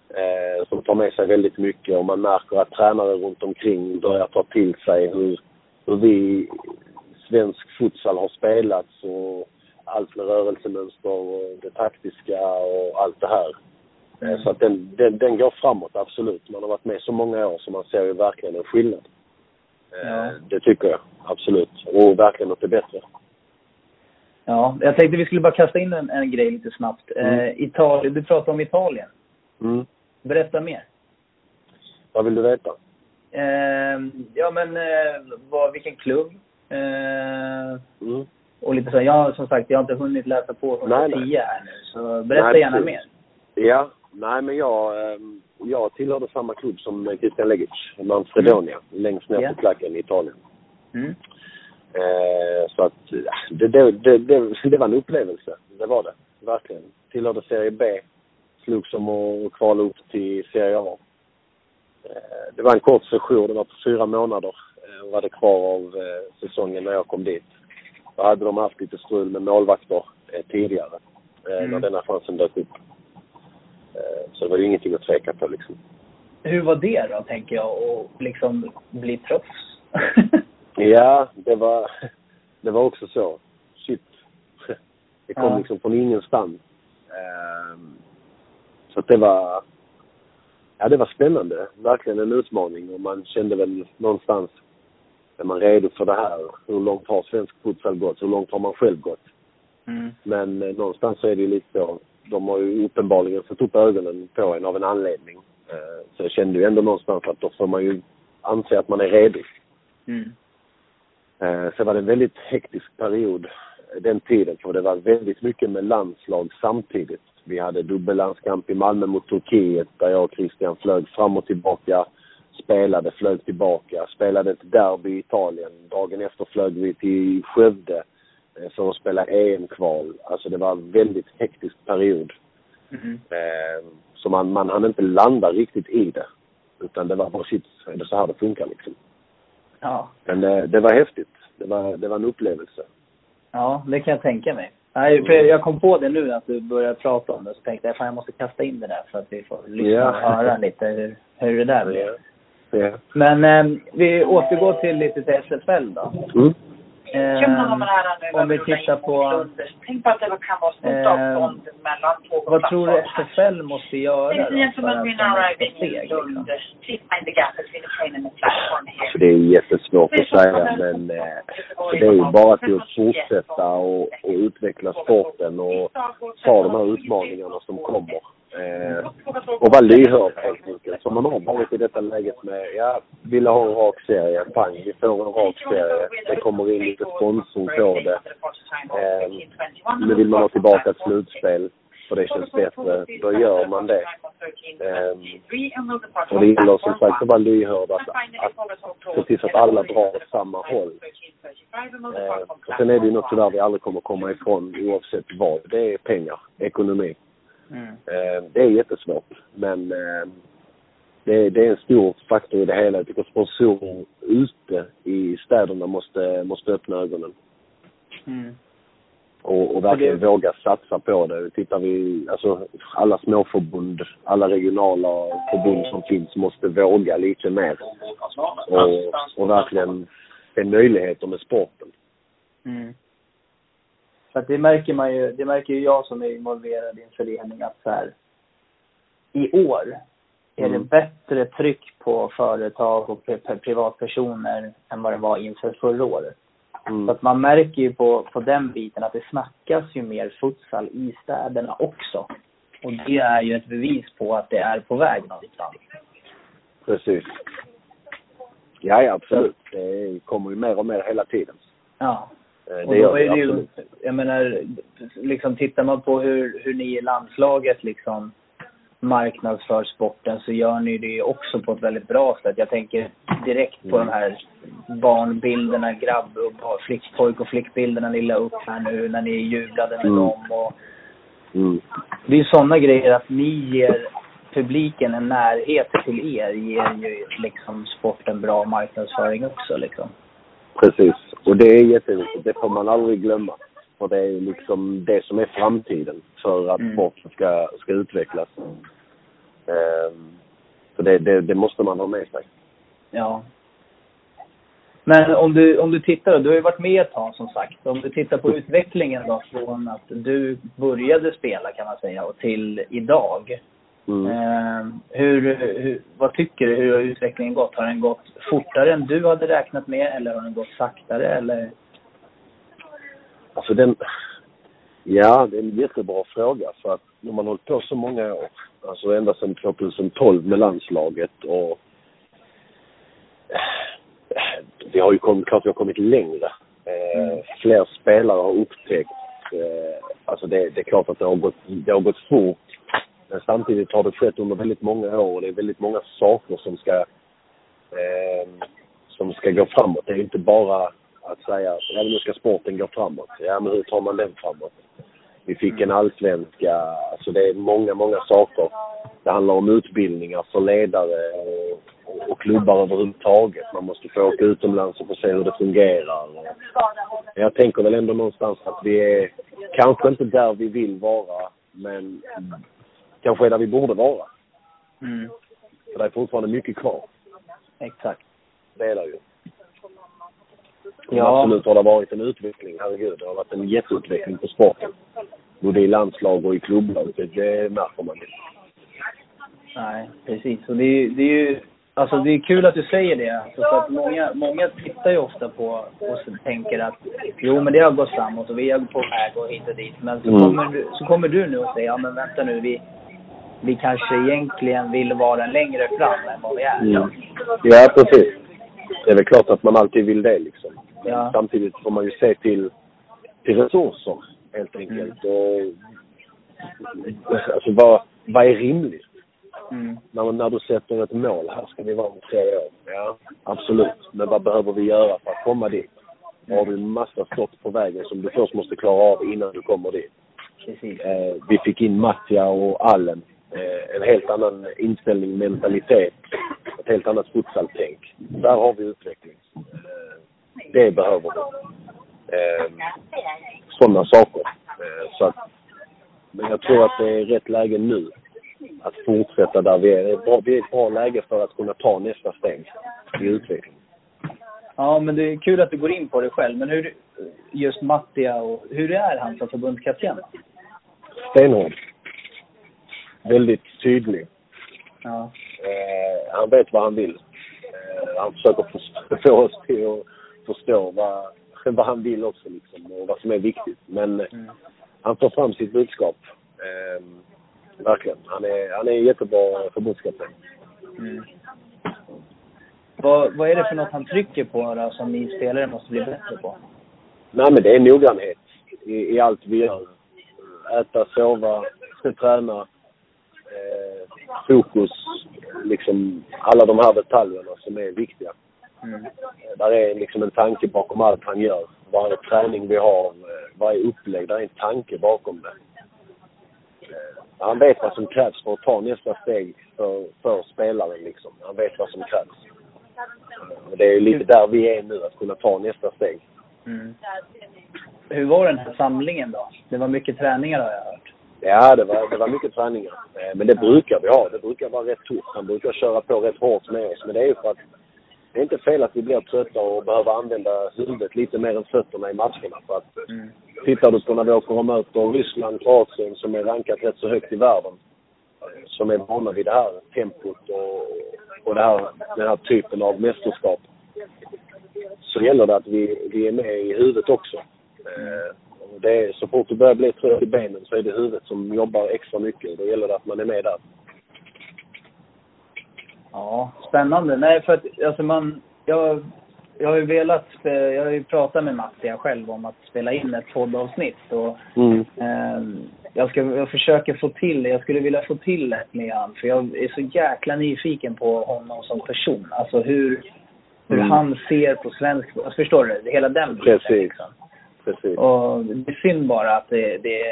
Eh, som tar med sig väldigt mycket och man märker att tränare runt omkring börjar ta till sig hur, hur vi svensk futsal har spelats och allt med rörelsemönster och det taktiska och allt det här. Mm. Så att den, den, den går framåt, absolut. Man har varit med så många år så man ser ju verkligen en skillnad. Eh, ja. Det tycker jag, absolut. Och verkligen något är bättre. Ja, jag tänkte vi skulle bara kasta in en, en grej lite snabbt. Mm. Eh, Italien, du pratade om Italien. Mm. Berätta mer. Vad vill du veta? Eh, ja, men eh, vad, vilken klubb? Eh, mm. Och lite så. Jag som sagt, jag har inte hunnit läsa på från tio här nu. Så berätta nej, gärna mer. Ja, nej men jag, ehm, jag tillhörde samma klubb som Christian Legic, Manfredonia, mm. längst ner yeah. på klacken i Italien. Mm. Eh, så att det, det, det, det, det var en upplevelse. Det var det. Verkligen. Tillhörde Serie B. Slogs om att kvala upp till Serie A. Eh, det var en kort session. Det var på fyra månader. Eh, var det kvar av eh, säsongen när jag kom dit. Då hade de haft lite strul med målvakter eh, tidigare. Mm. När denna chansen dök upp. Så det var ju ingenting att tveka på liksom. Hur var det då, tänker jag, att liksom bli proffs? ja, det var, det var också så. Shit. Det kom ja. liksom från ingenstans. Ehm, så att det var, ja det var spännande. Verkligen en utmaning och man kände väl någonstans, är man redo för det här? Hur långt har svensk futsal gått? Hur långt har man själv gått? Mm. Men eh, någonstans så är det ju lite så, de har ju uppenbarligen fått upp ögonen på en av en anledning. Eh, så jag kände ju ändå någonstans att då får man ju anse att man är redo. Mm. Eh, så var det en väldigt hektisk period den tiden, för det var väldigt mycket med landslag samtidigt. Vi hade dubbellandskamp i Malmö mot Turkiet där jag och Christian flög fram och tillbaka, spelade, flög tillbaka, spelade ett derby i Italien. Dagen efter flög vi till Skövde Eh, för att spela EM-kval. Alltså det var en väldigt hektisk period. Mm. Så man, man hann inte landa riktigt i det. Utan det var bara shit, är det så här det funkar liksom? Ja. Men det, eh, det var häftigt. Det var, det var en upplevelse. Ja, det kan jag tänka mig. Nej, för jag kom på det nu att du började prata om det, så tänkte jag fan jag måste kasta in det där för att vi får lyssna och höra lite hur, hur det där blev. Ja. Men eh, vi återgår till lite till SFL då. Mm. Eh, om vi tittar på... Tänk på att det kan vara stort avstånd mellan två Vad tror du SFL måste göra då för att komma steg? Liksom? Alltså, det är jättesvårt att säga men eh, det är ju bara till att fortsätta och, och utveckla sporten och ta de här utmaningarna som kommer. Eh, och vara lyhörd helt enkelt. Som man har varit i detta läget med, ja, vill ha en rak serie, pang, vi får en rak serie. Det kommer in lite sponsor på det. Eh, nu vill man ha tillbaka ett slutspel, för det känns bättre. Då gör man det. Eh, och det gäller som sagt att vara lyhörd, att, att se till så att alla drar åt samma håll. Eh, och sen är det ju något sådär vi aldrig kommer komma ifrån oavsett vad. Det är pengar, ekonomi. Mm. Eh, det är jättesvårt. Men eh, det, det är en stor faktor i det hela. Jag tycker sponsorer ute i städerna måste, måste öppna ögonen. Mm. Och, och verkligen det... våga satsa på det. Tittar vi, alltså alla småförbund, alla regionala förbund som finns måste våga lite mer. Och, och verkligen se möjligheter med sporten. Mm. För att det märker man ju, det märker ju jag som är involverad i en förening att så här, i år är det mm. bättre tryck på företag och privatpersoner än vad det var inför förra året. Mm. Så att man märker ju på, på den biten att det snackas ju mer futsal i städerna också. Och det är ju ett bevis på att det är på väg någonstans. Precis. Ja, ja absolut. Det kommer ju mer och mer hela tiden. Ja. Eh, det då är det ju, jag menar, liksom tittar man på hur, hur ni i landslaget liksom marknadsför sporten så gör ni det också på ett väldigt bra sätt. Jag tänker direkt på de här barnbilderna, grabb och flick, pojk och flickbilderna ni la upp här nu när ni jublade med mm. dem. Och mm. Det är ju sådana grejer att ni ger publiken en närhet till er ger ju liksom sporten bra marknadsföring också liksom. Precis. Och det är jätteviktigt. Det får man aldrig glömma. För det är liksom det som är framtiden för att mm. sporten ska, ska utvecklas. Um, så det, det, det, måste man ha med sig. Ja. Men om du, om du tittar du har ju varit med ett tag som sagt. Om du tittar på utvecklingen då från att du började spela kan man säga och till idag. Mm. Eh, hur, hur, vad tycker du? Hur har utvecklingen gått? Har den gått fortare än du hade räknat med eller har den gått saktare eller? Alltså den, ja det är en jättebra fråga för att när man har hållit på så många år, alltså ända sedan 2012 med landslaget och vi har ju kommit, klart vi har kommit längre. Eh, mm. Fler spelare har upptäckt, eh, alltså det, det är klart att det har gått, det har gått fort samtidigt har det skett under väldigt många år och det är väldigt många saker som ska, eh, som ska gå framåt. Det är inte bara att säga att ja, nu ska sporten gå framåt. Ja, men hur tar man den framåt? Vi fick en allsvenska. Alltså det är många, många saker. Det handlar om utbildningar för ledare och, och klubbar överhuvudtaget. Man måste få åka utomlands och få se hur det fungerar. Jag tänker väl ändå någonstans att vi är kanske inte där vi vill vara, men kanske är där vi borde vara. Mm. För det är fortfarande mycket kvar. Exakt. Det är det ju. Ja. Absolut har det varit en utveckling, herregud. Det har varit en jätteutveckling på sporten. Både i landslag och i klubblag. Det, märker man ju. Nej, precis. Och det är, det är ju Alltså det är kul att du säger det. Alltså, för att många, många tittar ju ofta på och tänker att jo men det har gått framåt och vi är på väg och hit och dit. Men så, mm. kommer, du, så kommer du nu och säger ja men vänta nu vi, vi kanske egentligen vill vara längre fram än vad vi är. Ja, ja precis. Det är väl klart att man alltid vill det liksom. Ja. Samtidigt får man ju se till, till resurser helt enkelt. Mm. Och, alltså vad, vad är rimligt? Mm. När, när du sätter ett mål, här ska vi vara om tre år. Ja, absolut. Men vad behöver vi göra för att komma dit? Mm. Har du en massa stopp på vägen som du först måste klara av innan du kommer dit? Precis. Eh, vi fick in Mattia och Allen en helt annan inställning, mentalitet, ett helt annat futsaltänk. Där har vi utveckling. Eh, det behöver vi. Eh, Sådana saker. Så att, men jag tror att det är rätt läge nu att fortsätta där vi är. Vi är i ett bra läge för att kunna ta nästa steg i utveckling. Ja, men det är kul att du går in på det själv. Men hur, just Mattia, och, hur är han som förbundskapten? Stenhård väldigt tydlig. Ja. Eh, han vet vad han vill. Eh, han försöker få oss till att förstå vad, vad han vill också liksom och vad som är viktigt. Men mm. han tar fram sitt budskap. Eh, verkligen. Han är, han är en jättebra förbundskapten. Mm. Vad, vad är det för något han trycker på då, som ni spelare måste bli bättre på? Nej men det är noggrannhet i, i allt vi gör. Äta, sova, träna eh, fokus, liksom alla de här detaljerna som är viktiga. Mm. Där är liksom en tanke bakom allt han gör. Varje träning vi har, eh, varje upplägg, där är en tanke bakom det. Eh, han vet vad som krävs för att ta nästa steg för, för spelaren liksom. Han vet vad som krävs. Det är lite där vi är nu, att kunna ta nästa steg. Mm. hur var den här samlingen då? Det var mycket träningar har jag hört. Ja, det var, det var mycket träningar. Eh, Men det brukar vi ha. Det brukar vara rätt tufft. Han brukar köra på rätt hårt med oss. Men det är ju för att det är inte fel att vi blir trötta och behöver använda huvudet lite mer än fötterna i matcherna. För att tittar du på när vi åker och möter Ryssland, Kroatien som är rankat rätt så högt i världen. eh, Som är vana vid det här tempot och, och det här, den här typen av mästerskap. Så gäller det att vi, vi är med i huvudet också. Eh, och det är, så fort du börjar bli trött i benen så är det huvudet som jobbar extra mycket. Då gäller det att man är med där. Ja, spännande. Nej, för att alltså man... Jag, jag har ju velat... Jag har ju pratat med Matti jag själv om att spela in ett poddavsnitt. Och, Mm. ehm, jag, ska, jag försöker få till det. Jag skulle vilja få till ett med han. För jag är så jäkla nyfiken på honom som person. Alltså hur, hur Mm. han ser på svensk... Alltså förstår du? Hela den biten. Precis. Liksom. Precis. Och det är synd bara att det, det.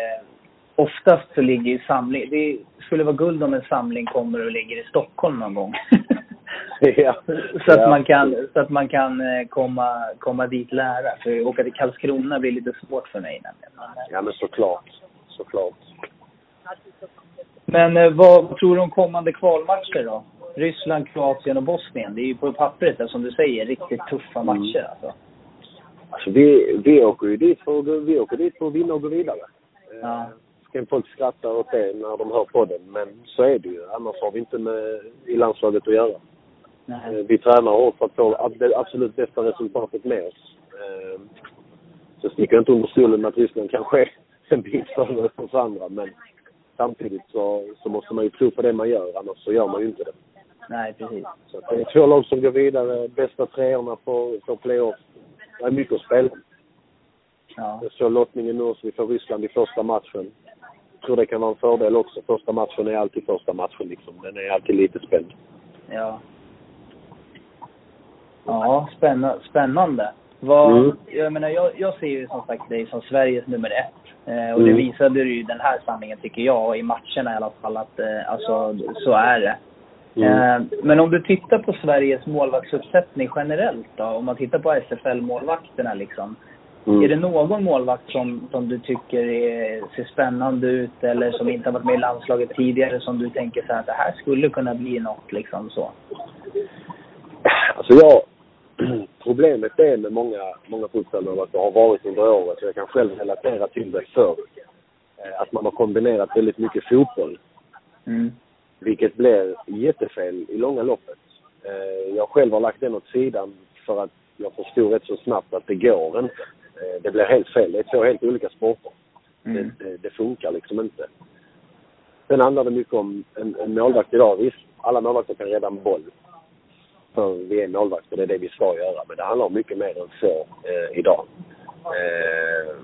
Oftast så ligger ju samling... Det skulle vara guld om en samling kommer och ligger i Stockholm någon gång. ja. så, att Ja. man kan, så att man kan eh, komma, komma dit lära. För att åka till Karlskrona blir lite svårt för mig nämligen. Ja, men såklart. Såklart. Men eh, vad, tror du om kommande kvalmatcher då? Ryssland, Kroatien och Bosnien. Det är ju på pappret, som du säger, riktigt tuffa matcher alltså. Alltså vi, vi åker ju dit för, vi åker dit för att vinna och gå vidare. Ja. Ska folk skratta åt det när de hör podden, men så är det ju. Annars har vi inte med i landslaget att göra. Nej. Eh, Vi tränar hårt för att få det absolut bästa resultatet med oss. Eh, Så sticker jag inte under stolen med att Ryssland kanske är en bit före oss andra, men samtidigt så, så måste man ju tro på det man gör, annars så gör man ju inte det. Nej, precis. Så det är två lag som går vidare, bästa treorna får, får playoff. Det är mycket att spela. Ja. Jag såg lottningen nu så vi får Ryssland i första matchen. Jag tror det kan vara en fördel också. Första matchen är alltid första matchen liksom. Den är alltid lite spänd. Ja. Ja, spännande. spännande. Vad, Mm. jag, menar, jag, jag ser ju som sagt dig som Sveriges nummer ett. Eh, och det Mm. visade du ju den här samlingen tycker jag, i matcherna i alla fall, att eh, alltså, så är det. Mm. Eh, men om du tittar på Sveriges målvaktsuppsättning generellt då, om man tittar på SFL-målvakterna liksom. Mm. Är det någon målvakt som, som du tycker är, ser spännande ut eller som inte har varit med i landslaget tidigare som du tänker så här att det här skulle kunna bli något liksom så? Alltså jag... Problemet är med många, många det har varit under året, och jag kan själv relatera till det förr, eh, att man har kombinerat väldigt mycket fotboll. Mm. Vilket blir jättefel i långa loppet. Eh, Jag själv har lagt den åt sidan för att jag förstod rätt så snabbt att det går inte. Eh, Det blir helt fel. Det är två helt olika sporter. Mm. Det, det, det funkar liksom inte. Sen handlar det mycket om en, en målvakt idag. Visst, alla målvakter kan rädda en boll. För vi är målvakter, det är det vi ska göra. Men det handlar om mycket mer än så eh, idag. Eh,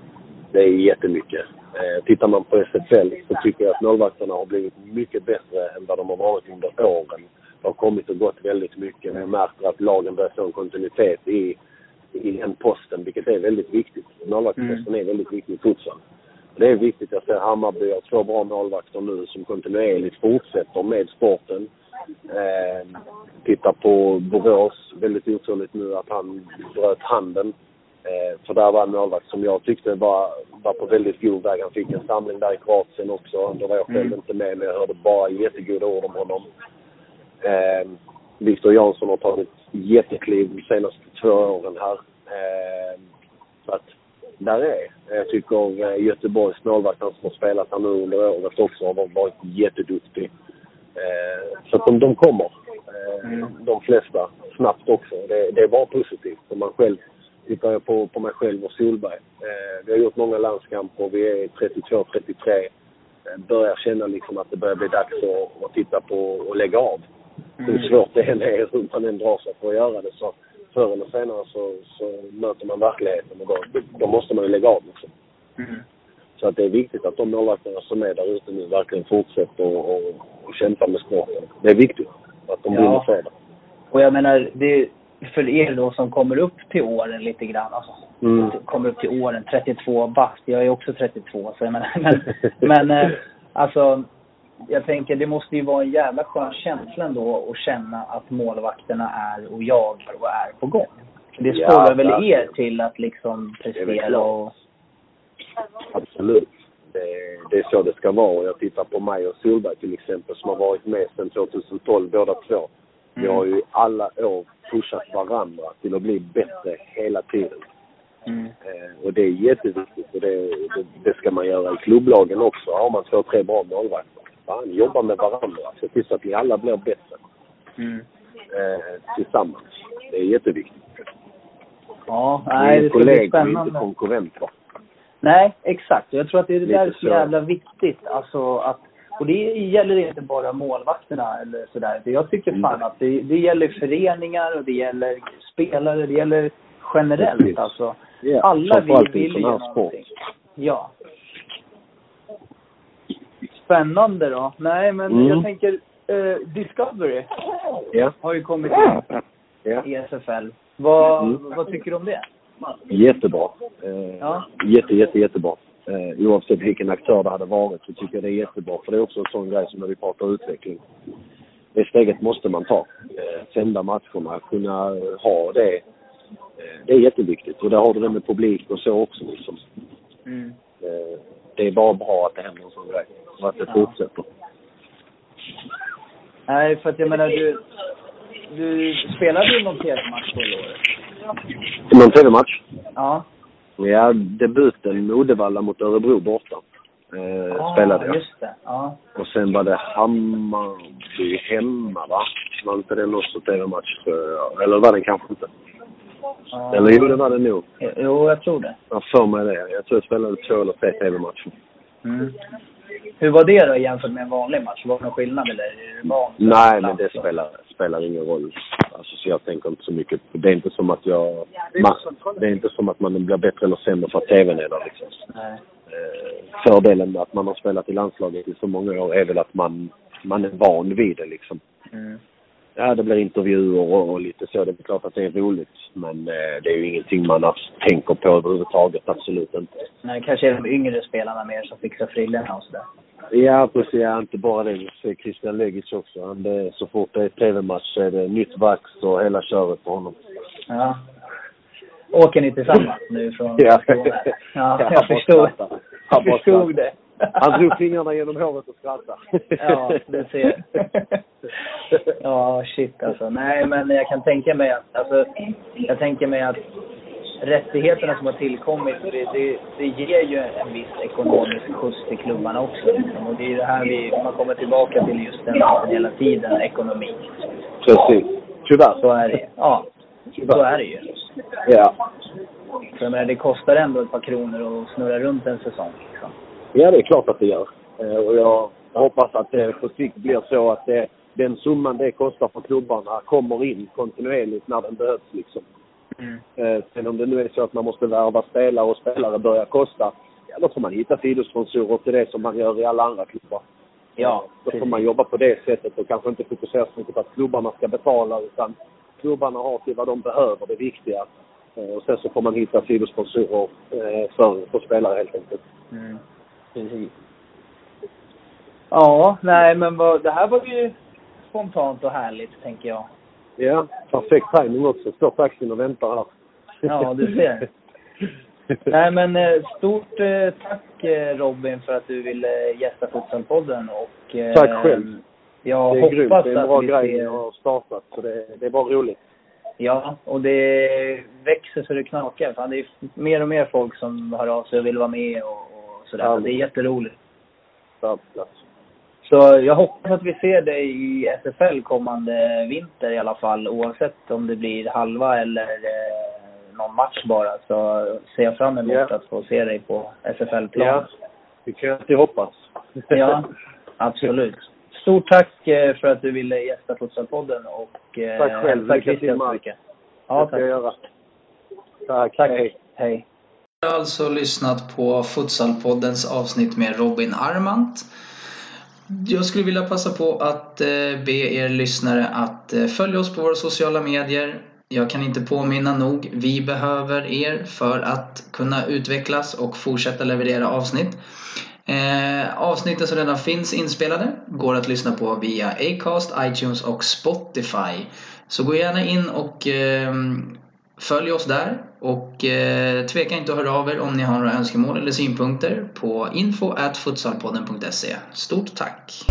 det är jättemycket. Eh, tittar man på SFL så tycker jag att målvakterna har blivit mycket bättre än vad de har varit under åren. Det har kommit och gått väldigt mycket. Jag märker att lagen börjar få en kontinuitet i, i den posten, vilket är väldigt viktigt. Målvaktsposten är väldigt viktig i futsal. Det är viktigt. Jag ser Hammarby har två bra målvakter nu som kontinuerligt fortsätter med sporten. Eh, tittar på Borås, väldigt otroligt nu att han bröt handen. Eh, för där var en målvakt som jag tyckte var, var på väldigt god väg. Han fick en samling där i Kroatien också. Då var jag själv Mm. inte med, men jag hörde bara jättegoda ord om honom. Eh, Viktor Jansson har tagit jättekliv de senaste två åren här. Eh, så att, där är Jag tycker eh, Göteborgs målvakt, han som har spelat här nu under året också, har varit jätteduktig. Eh, så att de, de kommer. Eh, De flesta. Snabbt också. Det, det är bara positivt. Om man själv tittar jag på, på mig själv och Solberg. Eh, vi har gjort många landskamper. Vi är 32-33. Eh, börjar känna liksom att det börjar bli dags att, att titta på och lägga av. Hur svårt det än är, hur man än drar sig för att göra det. Så förr eller senare så, så möter man verkligheten och då, då måste man ju lägga av liksom. Mm. Så att det är viktigt att de målvakterna som är där ute nu verkligen fortsätter och, och, och kämpar med sporten. Det är viktigt att de Ja. brinner för det. Och jag menar, det, för er då som kommer upp till åren lite grann, alltså Mm. kommer upp till åren, 32 bast. Jag är också 32, så jag menar, men, men eh, alltså, jag tänker det måste ju vara en jävla skön känsla ändå att känna att målvakterna är och jagar och är på gång. Det Ja, sporrar väl verkligen. er till att liksom är prestera och... Absolut. Det, det är så det ska vara. Jag tittar på mig och Solberg till exempel som har varit med sedan 2012 båda två. Vi har ju alla år pushat varandra till att bli bättre hela tiden. Mm. Eh, och det är jätteviktigt och det, det, det ska man göra i klubblagen också. Har man två, tre bra målvakter, fan, jobba med varandra. Se till så att ni alla blir bättre Mm. eh, tillsammans. Det är jätteviktigt. Ja, nej, är det ska bli kollegor, inte spännande. konkurrenter. Nej, exakt. Jag tror att det är det Lite där är så så. jävla viktigt. Alltså att, och det gäller inte bara målvakterna eller sådär. Jag tycker fan Mm. att det, det gäller föreningar och det gäller spelare. Det gäller generellt Precis. alltså. Alla vill, framförallt i vill ju någonting. Ja. Spännande då. Nej, men Mm. jag tänker eh, Discovery Ja. har ju kommit in Ja. i SFL. Vad, Mm. vad tycker du om det? Jättebra. Eh, Ja. Jätte, jätte, jättebra. Eh, oavsett vilken aktör det hade varit så tycker jag det är jättebra. För det är också en sån grej som när vi pratar utveckling. Det steget måste man ta. Eh, sända matcherna, kunna ha det. Eh, det är jätteviktigt. Och där har du det med publik och så också. Liksom. Mm. Eh, det är bara bra att det händer en sån grej. Och att det Ja. fortsätter. Nej, för att jag menar du... Du spelade ju någon TV-match förra året. Någon TV-match? Ja. Ja, debuten Uddevalla mot Örebro borta. Eh, Ah, spelade jag. Just det. Ja. Och sen var det Hammarby hemma, va? Var inte den också TV-match, jag? Eller var den kanske inte? ja. Eller jo, det var det nog. Jo, jag tror det. Jag för mig det. Jag tror jag spelade två eller tre TV-matcher. Mm. Hur var det då jämfört med en vanlig match? Var det någon skillnad eller är det? Nej, men det spelar, spelar ingen roll. Alltså, så jag tänker inte så mycket. Det är inte som att jag... Man, det är inte som att man blir bättre eller sämre för att TVn är där liksom. Nej. Eh, fördelen med att man har spelat i landslaget i så många år är väl att man, man är van vid det liksom. Mm. Ja, det blir intervjuer och, och lite så. Det är klart att det är roligt. Men eh, det är ju ingenting man har- tänker på överhuvudtaget. Absolut inte. Nej, kanske är de yngre spelarna mer som fixar frillorna och sådär. Ja, precis. Ja, inte bara det. Vi ser Christian Legic också. Han, det, så fort det är tv-match så är det nytt vax och hela köret på honom. Ja. Åker ni tillsammans nu från Ja. Skåne? Ja, Ja, jag förstod. Han förstod det. Han drog fingrarna genom håret och skrattade. Ja, du ser. Ja, shit alltså. Nej, men jag kan tänka mig att, alltså, jag tänker mig att rättigheterna som har tillkommit, det, det, det ger ju en viss ekonomisk skjuts till klubbarna också. Liksom. Och det är ju det här vi, man kommer tillbaka till just den biten hela tiden, ekonomi. Precis. Tyvärr. Så är det Ja, så är det ju. Ja. För jag menar, det kostar ändå ett par kronor att snurra runt en säsong. Liksom. Ja, det är klart att det gör. Eh, Och jag hoppas att det på sikt blir så att det, den summan det kostar för klubbarna kommer in kontinuerligt när den behövs. Liksom. Mm. Eh, Sen om det nu är så att man måste värva spelare och spelare börjar kosta, ja då får man hitta sidosponsorer till det som man gör i alla andra klubbar. Ja, Då får man jobba på det sättet och kanske inte fokusera så mycket på att klubbarna ska betala utan klubbarna har till vad de behöver, det viktiga. Eh, Och sen så får man hitta sidosponsorer eh, för, för spelare helt enkelt. Mm. Precis. Ja, nej men vad, det här var ju spontant och härligt, tänker jag. Ja, perfekt timing också. Står taxin och väntar här. Ja, du ser. Nej men eh, stort eh, tack eh, Robin för att du ville gästa och eh, Tack själv. jag det är grymt. Det är en bra grej ni ser, har startat. Så det, det är bara roligt. Ja, och det växer så det knakar. Fan, det är mer och mer folk som hör av sig och vill vara med och, och sådär. Ja. Så det är jätteroligt. Startplats. Så jag hoppas att vi ser dig i SFL kommande vinter i alla fall. Oavsett om det blir halva eller eh, någon match bara. Så ser jag fram emot Ja. att få se dig på SFL-plan. Ja, vi kan alltid hoppas. Ja, absolut. Stort tack eh, för att du ville gästa Futsalpodden och eh, Tack själv. Lycka till Christian så mycket. Ja, tack. göra. Tack. Tack. Hej. Hej. Jag har alltså lyssnat på Futsalpoddens avsnitt med Robin Armant. Jag skulle vilja passa på att eh, be er lyssnare att eh, följa oss på våra sociala medier. Jag kan inte påminna nog. Vi behöver er för att kunna utvecklas och fortsätta leverera avsnitt. Eh, avsnitten som redan finns inspelade går att lyssna på via Acast, iTunes och Spotify. Så gå gärna in och eh, följ oss där. Och eh, tveka inte att höra av er om ni har några önskemål eller synpunkter på info futsalpodden.se. Stort tack!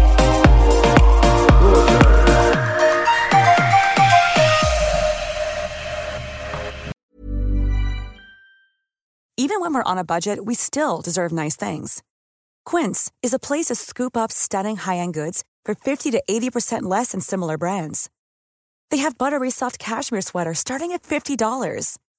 Even when we're on a budget, we still deserve nice things. Quince is a place to scoop up stunning high-end goods for 50 to 80% less than similar brands. They have buttery soft cashmere sweaters starting at $50,